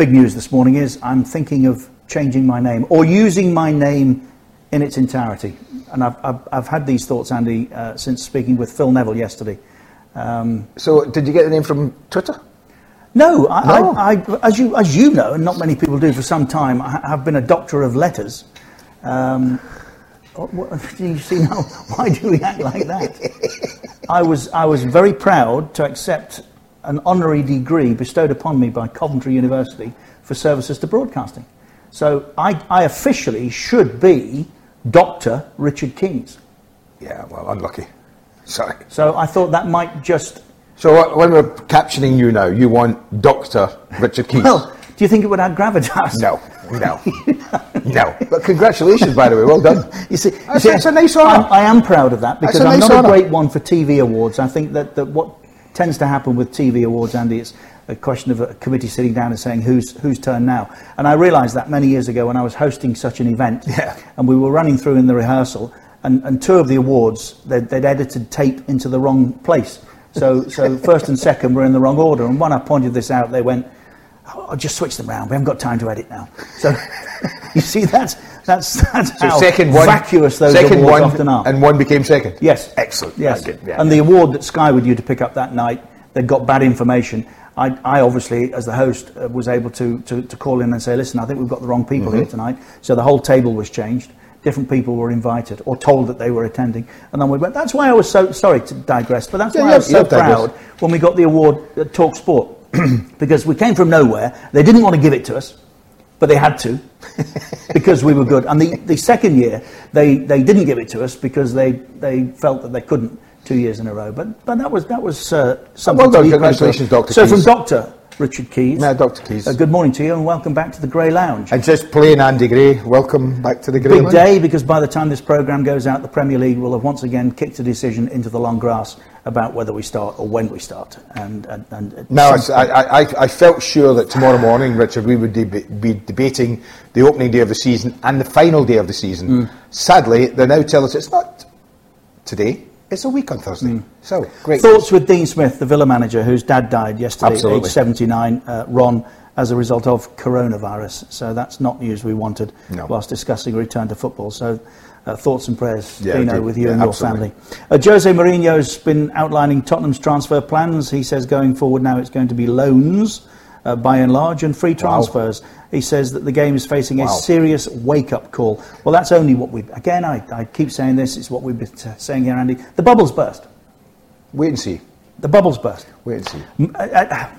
big news this morning is I'm thinking of changing my name or using my name in its entirety. And I've, I've, I've had these thoughts, Andy, uh, since speaking with Phil Neville yesterday. Um, so, did you get the name from Twitter? No, I, no. I, I, as, you, as you know, and not many people do for some time, I have been a doctor of letters. Um, what, what, do you see now? Why do we act like that? I was, I was very proud to accept an honorary degree bestowed upon me by Coventry University for services to broadcasting. So I, I officially should be Dr. Richard Keys. Yeah, well, unlucky. Sorry. So I thought that might just so when we're captioning you now, you want Doctor Richard Keys? Well, do you think it would add gravitas? No, no, no. But congratulations, by the way, well done. You see, you see it's a nice honour. I am proud of that because I'm nice not honor. a great one for TV awards. I think that, that what tends to happen with TV awards, Andy, it's a question of a committee sitting down and saying who's, whose turn now. And I realised that many years ago when I was hosting such an event, yeah. and we were running through in the rehearsal, and, and two of the awards they'd, they'd edited tape into the wrong place. So, so first and second were in the wrong order. And when I pointed this out, they went, oh, I'll just switch them around. We haven't got time to edit now. So you see, that's, that's, that's so how second one, vacuous those second awards one, often are. And one became second? Yes. Excellent. Yes. Yeah, and yeah. the award that Sky were due to pick up that night, they got bad information. I, I, obviously, as the host, uh, was able to, to, to, call in and say, listen, I think we've got the wrong people mm-hmm. here tonight. So the whole table was changed different people were invited or told that they were attending. And then we went, that's why I was so, sorry to digress, but that's yeah, why I was so proud digress. when we got the award at Talk Sport. because we came from nowhere. They didn't want to give it to us, but they had to because we were good. And the, the second year, they, they didn't give it to us because they, they felt that they couldn't two years in a row. But, but that was, that was uh, something well done. Congratulations, Dr. So from Doctor Richard Keys. No, Dr. Keys. Uh, good morning to you and welcome back to the Grey Lounge. And just plain Andy Gray, welcome back to the Grey Big Lounge. day because by the time this programme goes out, the Premier League will have once again kicked a decision into the long grass about whether we start or when we start. And, and, and now, I, I, I, felt sure that tomorrow morning, Richard, we would deb- be debating the opening day of the season and the final day of the season. Mm. Sadly, they now tell us it's not today. It's a week on Thursday. Mm. So, great. Thoughts with Dean Smith, the Villa manager, whose dad died yesterday, Absolutely. age 79, uh, Ron, as a result of coronavirus. So that's not news we wanted no. whilst discussing return to football. So uh, thoughts and prayers, yeah, Dino, with you yeah, and your family. Uh, Jose Mourinho's been outlining Tottenham's transfer plans. He says going forward now it's going to be loans uh, by and large and free transfers. Wow. He says that the game is facing wow. a serious wake up call. Well, that's only what we, again, I, I keep saying this, it's what we've been saying here, Andy. The bubble's burst. Wait and see. The bubble's burst. Wait and see. Uh, uh,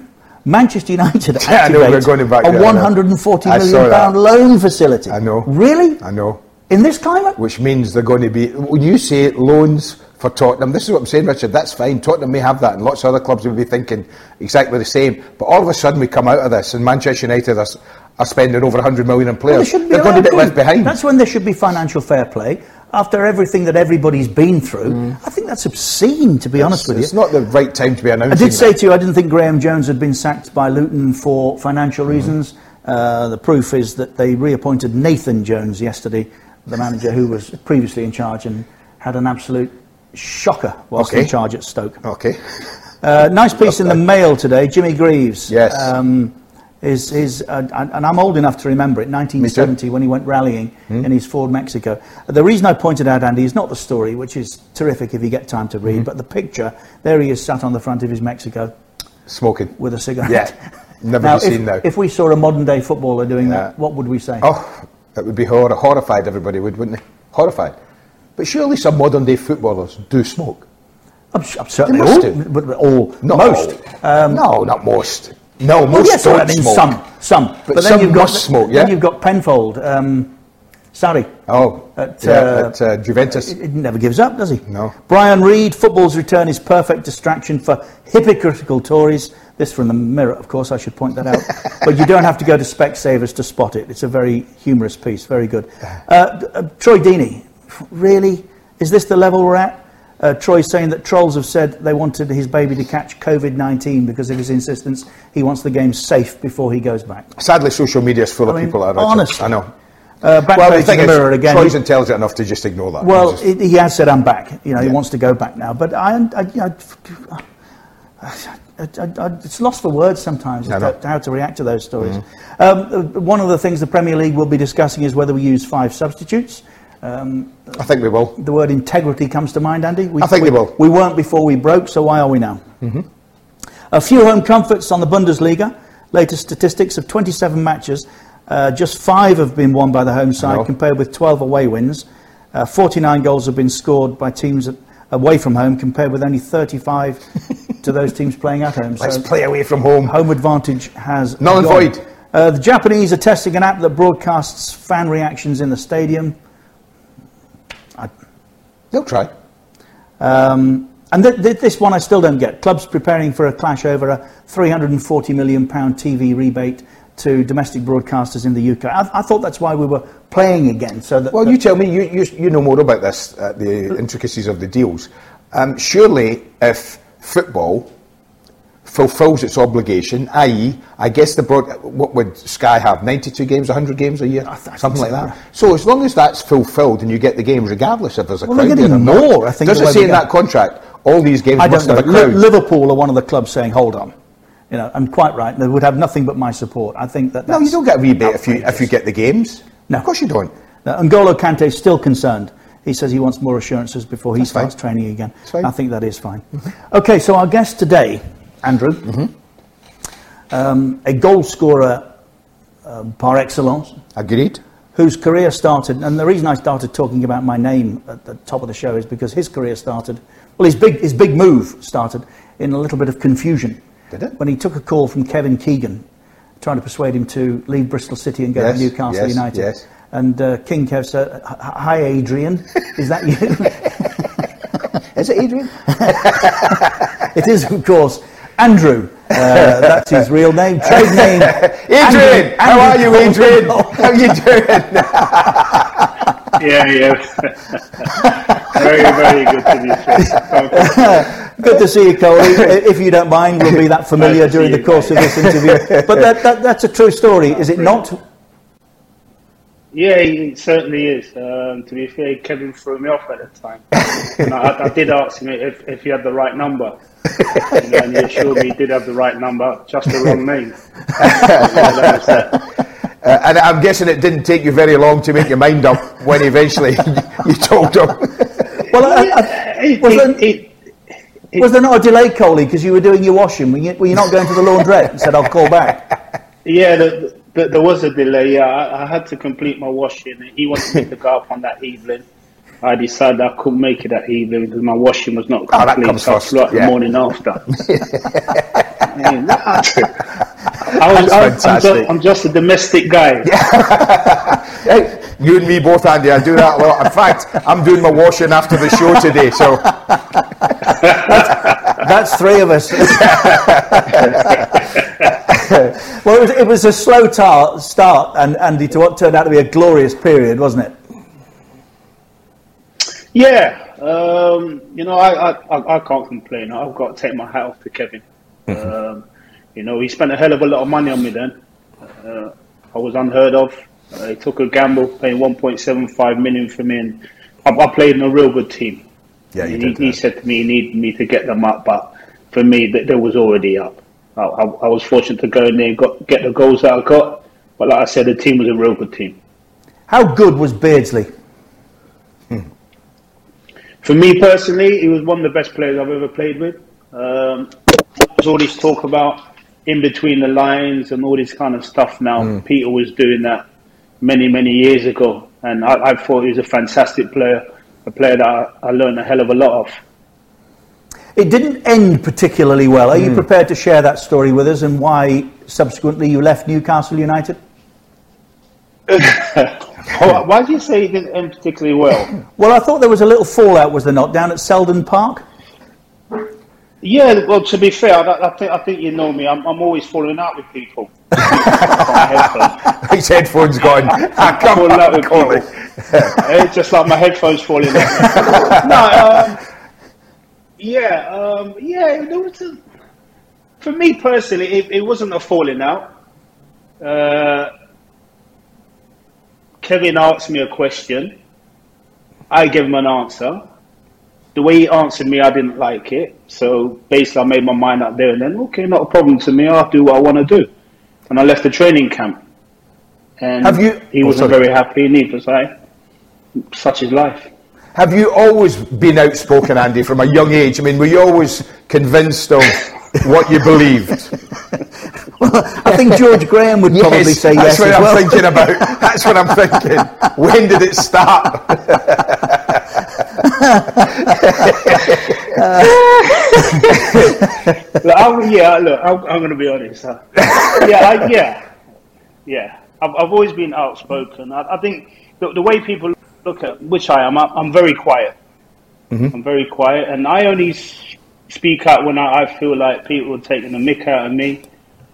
Manchester United yeah, activate know, we're going back a 140 million pound loan facility. I know. Really? I know. In this climate? Which means they're going to be, when you say loans for Tottenham. This is what I'm saying, Richard. That's fine. Tottenham may have that, and lots of other clubs will be thinking exactly the same. But all of a sudden, we come out of this, and Manchester United are, are spending over 100 million on players. Well, they are going to be left behind. That's when there should be financial fair play. After everything that everybody's been through, mm. I think that's obscene, to be it's, honest with you. It's not the right time to be announcing. I did say that. to you, I didn't think Graeme Jones had been sacked by Luton for financial mm. reasons. Uh, the proof is that they reappointed Nathan Jones yesterday, the manager who was previously in charge and had an absolute shocker whilst okay. in charge at Stoke. Okay. Uh, nice piece in the Mail today. Jimmy Greaves. Yes. Um, is, is, uh, and I'm old enough to remember it, 1970, when he went rallying mm. in his Ford Mexico. The reason I pointed out, Andy, is not the story, which is terrific if you get time to read, mm-hmm. but the picture. There he is sat on the front of his Mexico. Smoking. With a cigarette. Yeah. Never now, seen if, now. If we saw a modern day footballer doing yeah. that, what would we say? Oh, it would be hor- horrified, everybody would, wouldn't they? Horrified. But surely some modern day footballers do smoke. I'm, I'm certainly all, do. But, but all, no, most. Um, no, not most. No, most yes, don't I mean smoke. some, some. But, but then you've got smoke. Yeah. Then you've got Penfold, um, Sarri. Oh, at, yeah, uh, at uh, Juventus. It, it never gives up, does he? No. Brian Reade, football's return is perfect distraction for hypocritical Tories. This from the Mirror, of course, I should point that out. but you don't have to go to Specsavers to spot it. It's a very humorous piece, very good. Uh, uh, Troy Deeney, really? Is this the level we're at? Uh, Troy saying that trolls have said they wanted his baby to catch COVID 19 because of his insistence. He wants the game safe before he goes back. Sadly, social media is full I of mean, people that are. Honestly. I know. Uh, back well, the thing the is, mirror again. Troy's intelligent enough to just ignore that. Well, just, he has said, I'm back. You know, yeah. he wants to go back now. But I, I, I I, I, it's lost for words sometimes as to how to react to those stories. Um, uh, one of the things the Premier League will be discussing is whether we use five substitutes. Um, I think we will. the word integrity comes to mind, Andy. We, I think we, they will. We weren't before we broke, so why are we now? A few home comforts on the Bundesliga. Latest statistics of 27 matches, uh, just five have been won by the home side, compared with 12 away wins. Uh, 49 goals have been scored by teams at, away from home, compared with only 35 to those teams playing at home. Let's So play away from home. home advantage has Null and void. Uh, the Japanese are testing an app that broadcasts fan reactions in the stadium. They'll try. Um, and th- th- this one I still don't get. Clubs preparing for a clash over a 340 million pound TV rebate to domestic broadcasters in the UK. I, I thought that's why we were playing again. So that Well, you tell me, you, you, you know more about this, uh, the intricacies of the deals. Um, surely, if football fulfills its obligation, i.e., I guess the broad, what would Sky have, 92 games, 100 games a year? I th- I Something like that. So, as long as that's fulfilled and you get the games, regardless if there's a Well, crowd there or more, I think, Does it say in that contract, all these games I must have a crowd? Liverpool are one of the clubs saying, "Hold on," you know, I'm quite right. They would have nothing but my support. I think that. no, you don't get a rebate if you, if you get the games. No. Of course you don't. Now, N'Golo Kante is still concerned. He says he wants more assurances before he That's starts fine. training again. I think that is fine. Mm-hmm. Okay, so our guest today, Andrew, um, a goal scorer um, par excellence, Agreed? whose career started, and the reason I started talking about my name at the top of the show is because his career started, well, his big, his big move started in a little bit of confusion. Did it? When he took a call from Kevin Keegan, trying to persuade him to leave Bristol City and go Yes, to Newcastle yes, United. yes. And uh, King Kev said, Hi, Adrian. Is that you? Is it Adrian? it is, of course, Andrew. Uh, that's his real name, trade name. Adrian! Andrew- how are you, Adrian? Cole. how you doing? Yeah, yeah. very, very good to be fair. Good to see you, Coley. if you don't mind, we'll be that familiar Nice during see the you, course of this interview. But that, that, that's a true story, is it not? Yeah, he certainly is. Um, to be fair, Kevin threw me off at the time. and I, I did ask him if, if he had the right number. You and he assured me he did have the right number, just the wrong name. Yeah, that was that. Uh, and I'm guessing it didn't take you very long to make your mind up when eventually you told him. Well, I, I, was, it- there, it- it- was there not a delay, Coley, because you were doing your washing? Were you, were you not going to the laundrette and said, I'll call back? Yeah, the, the, there was a delay. Yeah, I, I had to complete my washing. He wanted me to go up on that evening. I decided I couldn't make it that evening because my washing was not Oh, that comes so first, out yeah. the morning after. Yeah, that- I was, I, I'm, just, I'm just a domestic guy. Hey, you and me both, Andy. I do that a lot. In fact, I'm doing my washing after the show today. So That's three of us. well, it was, it was a slow tar- start, and Andy, to what turned out to be a glorious period, wasn't it? Yeah, um, you know, I, I, I, can't complain. I've got to take my hat off to Kevin. Um, you know, he spent a hell of a lot of money on me then. Uh, I was unheard of. Uh, he took a gamble, paying 1.75 million for me, and I, I played in a real good team. Yeah, he, did, he said to me he needed me to get them up, but for me, th- they was already up. I, I, I was fortunate to go in there and got, get the goals that I got, but like I said, the team was a real good team. How good was Beardsley? For me personally, he was one of the best players I've ever played with. Um, there's all this talk about in between the lines and all this kind of stuff now. Peter was doing that many, many years ago, and I, I thought he was a fantastic player, a player that I, I learned a hell of a lot of. It didn't end particularly well. Are you prepared to share that story with us and why subsequently you left Newcastle United? Oh, why do you say it didn't end particularly well? Well, I thought there was a little fallout, was there not, down at Selden Park? Yeah, well, to be fair, I, I, think, I think you know me. I'm, I'm always falling out with people. My headphones. his headphones gone. Ah, come falling out on, with people. it's just like my headphones falling out. no, um, yeah, um, yeah. There was a, for me personally, it, it wasn't a falling out. Uh, Kevin asked me a question. I gave him an answer. the way he answered me, I didn't like it. So basically, I made my mind up there and then. Okay, not a problem to me. I'll do what I want to do. And I left the training camp. And Have you- he oh, wasn't very happy. Neither was I. Such is life. Have you always been outspoken, Andy, from a young age? I mean, were you always convinced of what you believed? I think George Graham would probably say that's yes what as I'm well. thinking about. That's what I'm thinking. When did it start? Look, I'm, yeah, look, I'm, I'm going to be honest. huh? yeah, I, yeah, yeah. I've, I've always been outspoken. I, I think the, the way people look at, which I am, I'm, very quiet. Mm-hmm. I'm very quiet, and I only speak out when I, I feel like people are taking the mick out of me,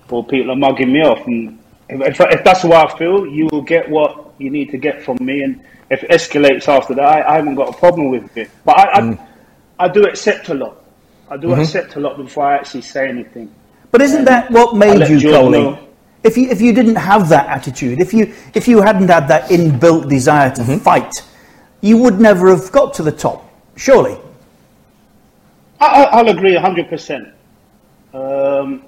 or people are mugging me off. And if, if, if that's what I feel, you will get what you need to get from me. And if it escalates after that, I, I haven't got a problem with it. But I, I, mm. I do accept a lot. I do mm-hmm. accept a lot before I actually say anything. But isn't that what made you George Coley? know. If you if you didn't have that attitude, if you if you hadn't had that inbuilt desire to Mm-hmm. fight, you would never have got to the top. Surely. I, I- I'll agree 100%. Um,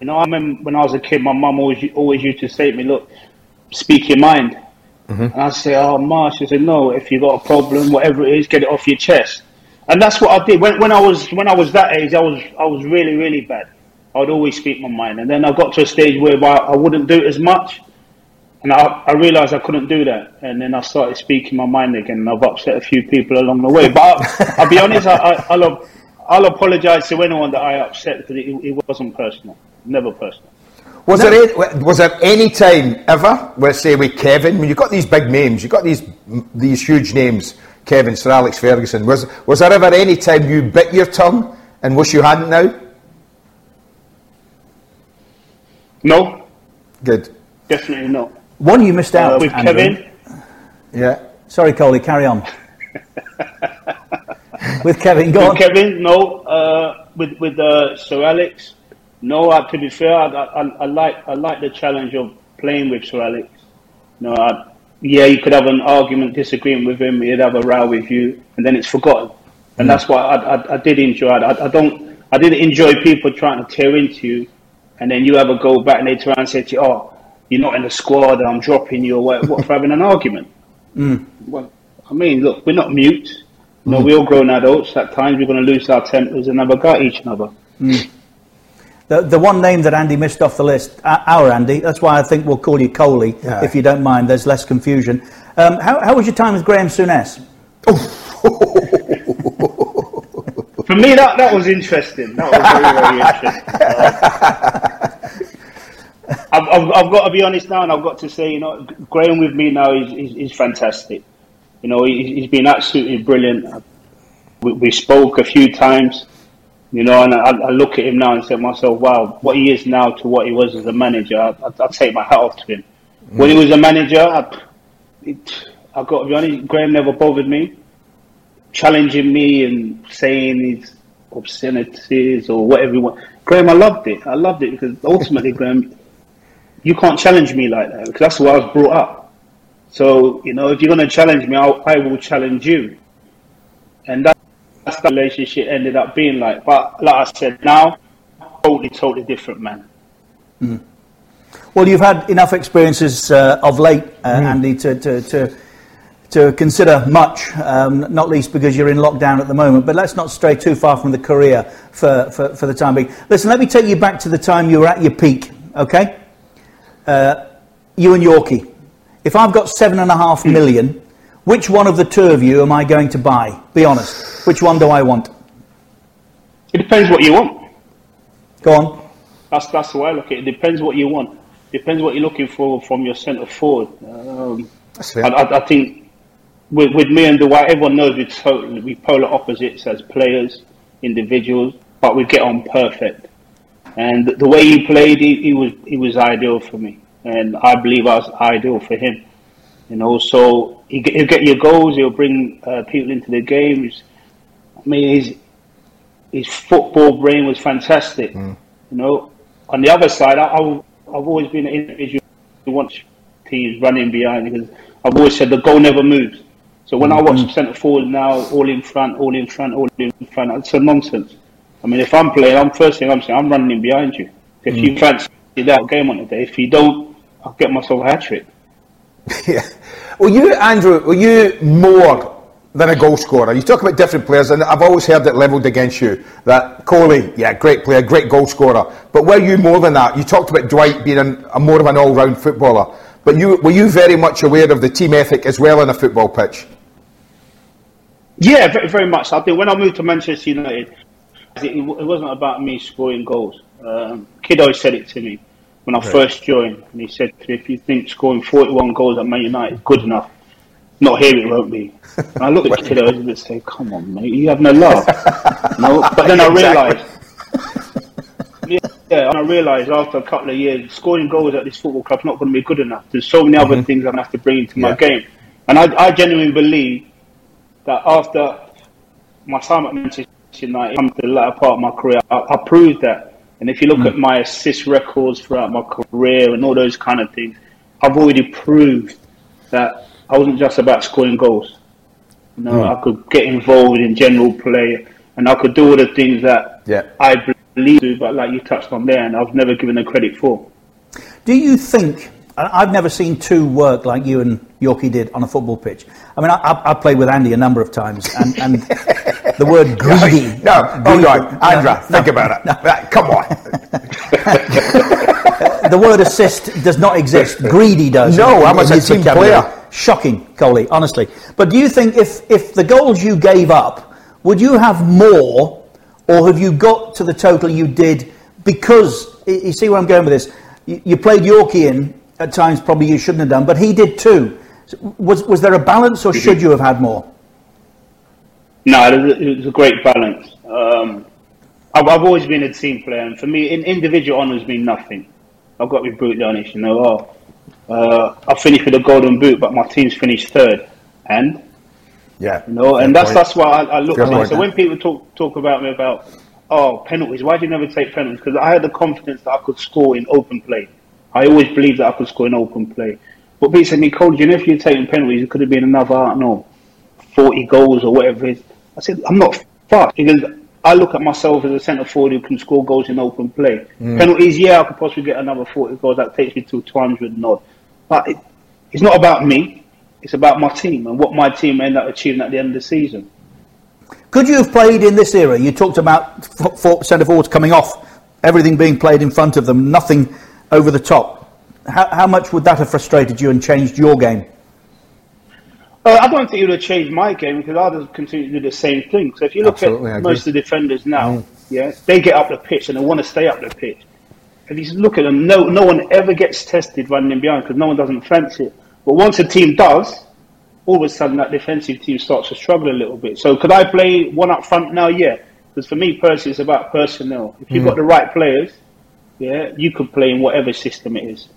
you know, I remember when I was a kid, my mum always always used to say to me, "Look, speak your mind." And I say, "Oh, ma," she said, "No, if you've got a problem, whatever it is, get it off your chest." And that's what I did when, when I was when I was that age. I was I was really really bad. I would always speak my mind, and then I got to a stage where I, I wouldn't do it as much, and I, I realised I couldn't do that, and then I started speaking my mind again, and I've upset a few people along the way. But I, I'll be honest, I, I, I'll I'll apologise to anyone that I upset because it, it wasn't personal, never personal. Was there any, was there any time ever, let's say with Kevin, when you've got these big names, you've got these these huge names, Kevin, Sir Alex Ferguson, was was there ever any time you bit your tongue and wish you hadn't now? No, Good. definitely not. One you missed out Uh, with Andrew. Kevin, Yeah. Sorry, Coley. Carry on. with Kevin, go on. with Kevin, no. Uh, with with uh, Sir Alex, no. Uh, to be fair, I, I, I like I like the challenge of playing with Sir Alex. No, I, yeah, you could have an argument, disagreeing with him. He'd have a row with you, and then it's forgotten. And that's what I, I, I did enjoy. I, I don't. I didn't enjoy people trying to tear into you, and then you have a go back and they try and say to you, "Oh, you're not in the squad. And I'm dropping you." Or what, what for having an argument? Well, I mean, look, we're not mute. No, we're all grown adults. At times, we're going to lose our tempers and have a go at each other. The, the one name that Andy missed off the list, uh, our Andy, that's why I think we'll call you Coley, Yeah. if you don't mind, there's less confusion. Um, how, how was your time with Graham Souness? For me, that, that was interesting. That was very, very interesting. Uh, I've, I've, I've got to be honest now, and I've got to say, you know, Graham with me now is, is, is fantastic. You know, he, he's been absolutely brilliant. We, we spoke a few times, you know, and I, I look at him now and say to myself, wow, what he is now to what he was as a manager, I, I, I take my hat off to him. When he was a manager, I, it, I've got to be honest, Graham never bothered me challenging me and saying these obscenities or whatever you want. Graham, I loved it. I loved it because ultimately, Graham, you can't challenge me like that because that's way I was brought up. So, you know, if you're going to challenge me, I'll, I will challenge you. And that, that's the relationship ended up being like. But like I said, now, totally, totally different, man. Well, you've had enough experiences uh, of late, uh, Andy, to, to, to, to consider much, um, not least because you're in lockdown at the moment. But let's not stray too far from the career for, for, for the time being. Listen, let me take you back to the time you were at your peak, okay? Uh, you and Yorkie. If I've got seven and a half million, which one of the two of you am I going to buy? Be honest. Which one do I want? It depends what you want. Go on. That's that's the way I look at it. It depends what you want. Depends what you're looking for from your centre forward. Um, That's fair. I, I, I think with, with me and Dwight, everyone knows we're totally we polar opposites as players, individuals, but we get on perfect. And the way he played, he, he was he was ideal for me, and I believe I was ideal for him. You know, so he, he'll get your goals. He'll bring uh, people into the game. He's- I mean, his his football brain was fantastic. You know, on the other side, I, I've always been an individual who wants teams running behind because I've always said the goal never moves. So when I watch mm-hmm. centre forward now, all in front, all in front, all in front, it's a nonsense. I mean, if I'm playing, I'm first thing I'm saying, I'm running in behind you. If mm. you fancy that game on the day, if you don't, I'll get myself a hat trick. yeah. Well, you, Andrew, were you more than a goal scorer? You talk about different players, and I've always heard it levelled against you that Coley, yeah, great player, great goal scorer. But were you more than that? You talked about Dwight being an, a more of an all-round footballer, but you were you very much aware of the team ethic as well on a football pitch? Yeah, very, very much. I think when I moved to Manchester United, it, it wasn't about me scoring goals. Um, Kiddo said it to me when I right. first joined, and he said, "If you think scoring 41 goals at Man United is good enough, not here it won't be." And I looked at Kiddo and say, "Come on, mate, you have no love." no, but then I realised. Yeah, and I realised after a couple of years, scoring goals at this football club's not going to be good enough. There's so many other mm-hmm. things I'm have to bring into yeah. my game, and I, I genuinely believe that after my time at Manchester United, come to the latter part of my career, I, I proved that and if you look mm. at my assist records throughout my career and all those kind of things, I've already proved that I wasn't just about scoring goals. You know, mm. I could get involved in general play and I could do all the things that yeah. I believe to, but like you touched on there, and I've never given the credit for. Do you think I've never seen two work like you and Yorkie did on a football pitch. I mean, I, have played with Andy a number of times, and, and the word greedy. No, no hold on, Andra, no, think no, about it. No. Come on. the word assist does not exist. Greedy does. No, I'm a team player. Shocking, Coley, honestly. But do you think if, if the goals you gave up, would you have more, or have you got to the total you did because, you see where I'm going with this? You, you played Yorkie in at times probably you shouldn't have done, but he did too. Was, was there a balance or should you have had more? No, it was a great balance. Um, I've, I've, always been a team player, and for me, in, individual honours mean nothing. I've got to be brutally honest, you know. Oh, uh, I finished with a golden boot, but my team's finished third, and yeah, you know, and that's point. that's why I, I look at it. So when people talk talk about me about oh penalties, why do you never take penalties? Because I had the confidence that I could score in open play. I always believed that I could score an open play. But basically, Cole, you know, if you're taking penalties, it could have been another, I don't know, 40 goals or whatever it is. I said, I'm not fast because I look at myself as a centre forward who can score goals in open play. Mm. Penalties, yeah, I could possibly get another 40 goals. That takes me to 200 and odd. But it, it's not about me. It's about my team and what my team end up achieving at the end of the season. Could you have played in this era? You talked about centre forwards coming off, everything being played in front of them, nothing over the top. How, how much would that have frustrated you and changed your game? Uh, I don't think it would have changed my game because I'd have continued to do the same thing. So if you look Absolutely, at most of the defenders now, mm. yeah, they get up the pitch and they want to stay up the pitch. If you look at them, no, no one ever gets tested running in behind because no one doesn't fancy it. But once a team does, all of a sudden that defensive team starts to struggle a little bit. So could I play one up front now? Yeah, because for me personally, it's about personnel. If you've mm. got the right players, yeah, you could play in whatever system it is.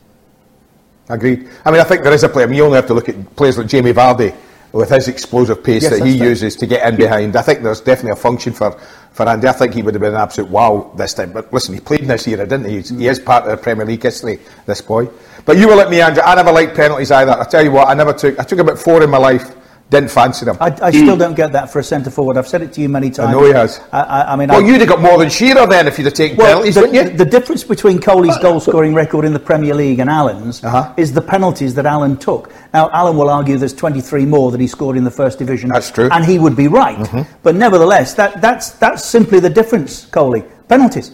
Agreed. I mean, I think there is a player. I mean, you only have to look at players like Jamie Vardy with his explosive pace yes, that he uses to get in behind. I think there's definitely a function for, for Andy. I think he would have been an absolute wow this time. But listen, he played this year, didn't he? He is part of the Premier League history, this boy. But you were like me, Andrew. I never liked penalties either. I tell you what, I never took. I took about four in my life didn't fancy them. I, I still don't get that for a centre forward. I've said it to you many times. I know he has. I, I, I mean, well, you'd have got more than Shearer then if you'd have taken well, penalties, the, wouldn't you? The difference between Coley's goal scoring record in the Premier League and Alan's uh-huh. is the penalties that Alan took. Now, Alan will argue there's 23 more that he scored in the first division. That's true. And he would be right. Mm-hmm. But nevertheless, that, that's, that's simply the difference, Coley. Penalties.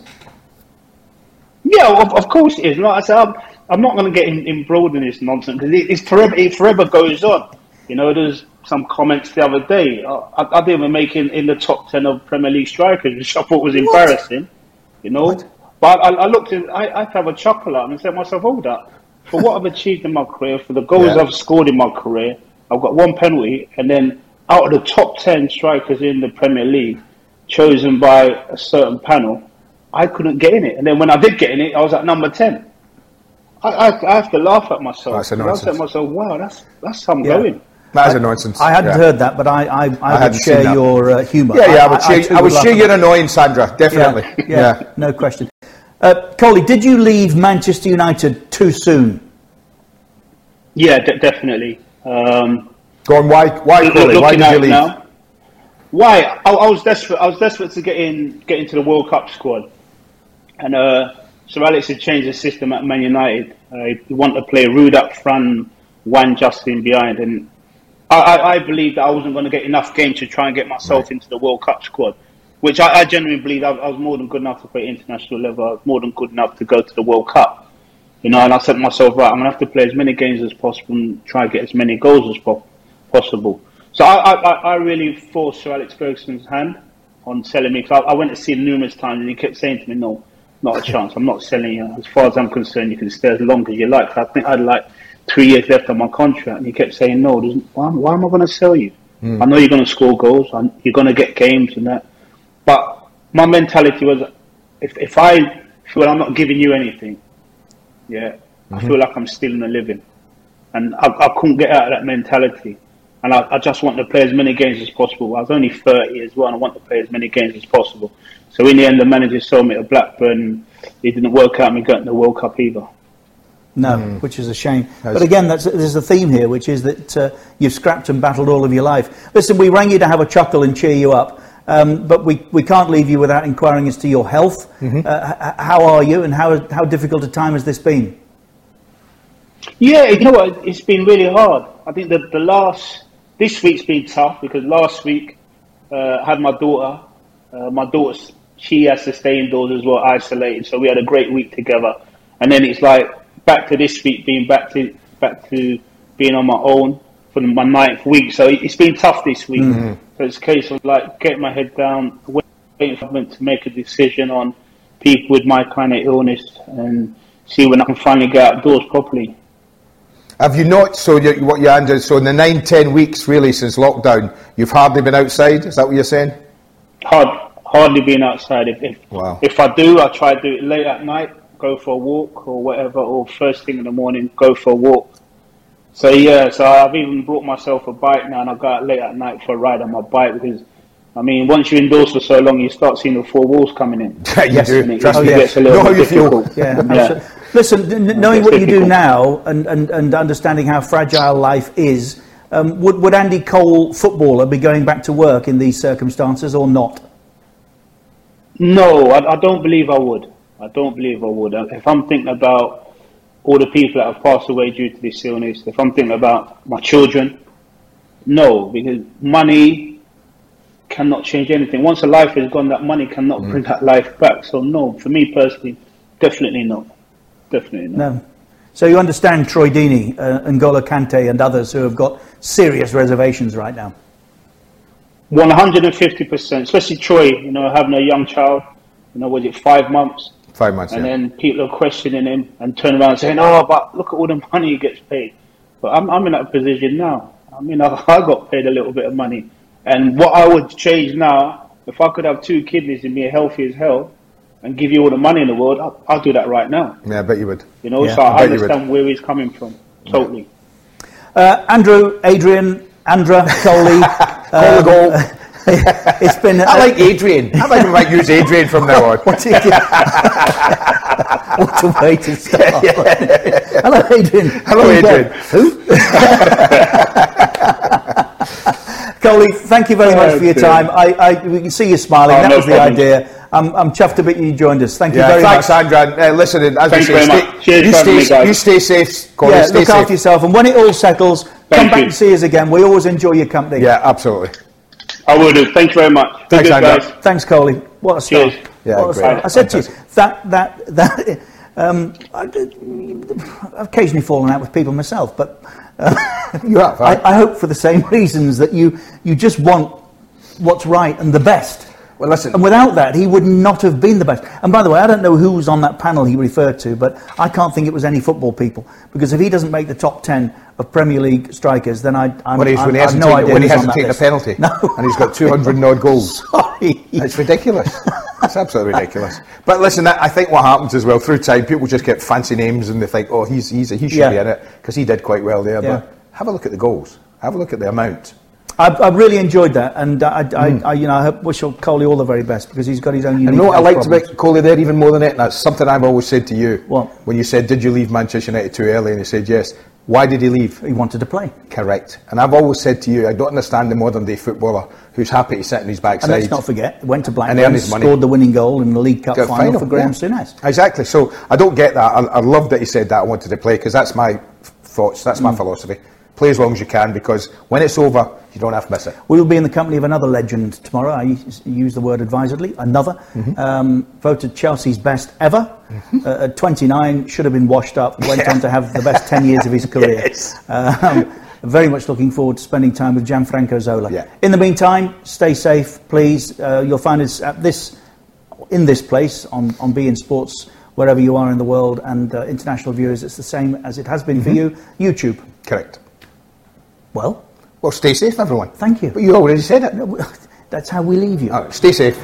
Yeah, of, of course it is. Like I said, I'm, I'm not going to get embroiled in this nonsense because it, it's forever, it forever goes on. You know, there's some comments the other day. I, I, didn't even make in, in the top ten of Premier League strikers, which I thought was embarrassing. What? You know, what? but I, I, looked at, I, I have a chuckle at and said to myself, hold up, for what I've achieved in my career, for the goals yeah. I've scored in my career, I've got one penalty, and then out of the top ten strikers in the Premier League, chosen by a certain panel, I couldn't get in it. And then when I did get in it, I was at number ten. I, I, I have to laugh at myself. I said to myself, wow, that's that's some yeah. going. That is a nonsense. I hadn't yeah. heard that, but I, I, I, I would share your uh, humour. Yeah, yeah, I, would share, I, would share your annoyance, Sandra, definitely. Yeah, yeah, yeah. no question. Uh, Coley, did you leave Manchester United too soon? Yeah, d- definitely. Um, Go on, why, why, Coley? Why did you leave? Now, why? I, I, was desperate. I was desperate to get in, get into the World Cup squad, and uh, Sir Alex had changed the system at Man United. Uh, he wanted to play Ruud up front, Juan Justin behind, and I, I, believed that I wasn't going to get enough games to try and get myself right. into the World Cup squad, which I, I genuinely believe I, I, was more than good enough to play international level. I was more than good enough to go to the World Cup. You know, and I said to myself, right, I'm going to have to play as many games as possible and try and get as many goals as po- possible. So I, I, I really forced Sir Alex Ferguson's hand on selling me. Cause I, went to see him numerous times and he kept saying to me, no, not a chance. I'm not selling you. As far as I'm concerned, you can stay as long as you like. I think I had like three years left on my contract, and he kept saying, "No, why, why am I going to sell you? Mm. I know you're going to score goals, and you're going to get games and that." But my mentality was, if if I feel I'm not giving you anything, yeah, mm-hmm. I feel like I'm stealing a living, and I, I couldn't get out of that mentality. And I, I, just want to play as many games as possible. I was only 30 as well, and I want to play as many games as possible. So in the end, the manager sold me to Blackburn. It didn't work out and me getting the World Cup either. No, mm. which is a shame. That's but again, there's a theme here, which is that uh, you've scrapped and battled all of your life. Listen, we rang you to have a chuckle and cheer you up, um, but we, we can't leave you without inquiring as to your health. Mm-hmm. Uh, how are you, and how, how difficult a time has this been? Yeah, you know what? It's been really hard. I think that the last this week's been tough because last week uh, I had my daughter. Uh, my daughter, she has to stay indoors as well, isolated. So we had a great week together, and then it's like back to this week being back to back to being on my own for my ninth week. So it's been tough this week. Mm-hmm. So it's a case of like getting my head down, waiting for government to make a decision on people with my kind of illness, and see when I can finally get outdoors properly. Have you not? So you, what you're under? So in the nine, ten weeks really since lockdown, you've hardly been outside. Is that what you're saying? Hard, hardly been outside. If if, wow. if I do, I try to do it late at night, go for a walk or whatever, or first thing in the morning, go for a walk. So yeah, so I've even brought myself a bike now, and I go out late at night for a ride on my bike because. I mean, once you're indoors for so long, you start seeing the four walls coming in. yes, it, Trust it, me. Gets a little know how you feel. Yeah, yeah. Listen, n- knowing what you do now and, and, and understanding how fragile life is, um, would, would Andy Cole, footballer, be going back to work in these circumstances or not? No, I, I, don't believe I would. I don't believe I would. If I'm thinking about all the people that have passed away due to this illness, if I'm thinking about my children, no, because money cannot change anything. Once a life is gone, that money cannot mm. bring that life back. So no, for me personally, definitely not. Definitely not. No. So you understand Troy Deeney, uh, N'Golo Kante and others who have got serious reservations right now? 150%, especially Troy, you know, having a young child, you know, was it five months? Five months, And yeah. then people are questioning him and turn around saying, oh, but look at all the money he gets paid. But I'm, I'm in that position now. I mean, I, I got paid a little bit of money. And what I would change now, if I could have two kidneys and be healthy as hell and give you all the money in the world, I'll, I'll do that right now. Yeah, I bet you would. You know, yeah, so I, I understand where he's coming from. Totally. Uh, Andrew, Adrian, Andra, Coley. Call the goal. it's been. I like Adrian. I might, might use Adrian from now on. what, what a way to start. Hello, Adrian. Hello, Adrian. Who? Coley, thank you very much for your time. I, I, we can see you smiling. Oh, that no was the problem. idea. I'm, I'm chuffed a bit you joined us. Thank you yeah, very thanks, much. Thanks, Andrew. Uh, listen, as Thanks we say, stay, Cheers you, stay, me, you stay safe. Coley, yeah, stay look safe. after yourself. And when it all settles, Thank come you. back and see us again. We always enjoy your company. Yeah, absolutely. I will do. Thank you very much. Thanks, good, guys. Thanks, Coley. What a start. Cheers. Yeah, What a great. I said to you, that, that, that, um, I, I've occasionally fallen out with people myself, but uh, You have, I. I hope for the same reasons that you, you just want what's right and the best. Well, listen. And without that, he would not have been the best. And by the way, I don't know who was on that panel he referred to, but I can't think it was any football people. Because if he doesn't make the top 10 of Premier League strikers, then I, I'm, when, he's, when he hasn't no taken, idea when he hasn't taken a penalty, No. and he's got 200 and odd goals. Sorry. It's ridiculous. It's absolutely ridiculous. But listen, I think what happens as well through time, people just get fancy names and they think, oh, he's, he's he should Yeah. be in it because he did quite well there. Yeah. But have a look at the goals. Have a look at the amount. I, I really enjoyed that, and I, I, I you know, I wish Coley all the very best because he's got his own unique. And you know what I liked problems. about Coley there even more than it? That's something I've always said to you. What? When you said, did you leave Manchester United too early? And you said, yes. Why did he leave? He wanted to play. Correct. And I've always said to you, I don't understand the modern day footballer who's happy to sit on his backside. And let's not forget, went to And Blackburn, his money. scored the winning goal in the League Cup Got final, for Graham yeah. Souness. Exactly. So I don't get that. I, I love that he said that I wanted to play because that's my thoughts, that's Mm. my philosophy. Play as long as you can because when it's over, you don't have to miss it. We will be in the company of another legend tomorrow. I use- the word advisedly. Another. Mm-hmm. Um, voted Chelsea's best ever. Uh, at 29, should have been washed up. Went on to have the best 10 years of his career. Yes. Um, very much looking forward to spending time with Gianfranco Zola. Yeah. In the meantime, stay safe, please. Uh, you'll find us at this, in this place on, on beIN Sports, wherever you are in the world, and uh, international viewers, it's the same as it has been for you. YouTube. Correct. Well, Well, stay safe, everyone. thank you. But you already said it. That's how we leave you. All right, stay safe.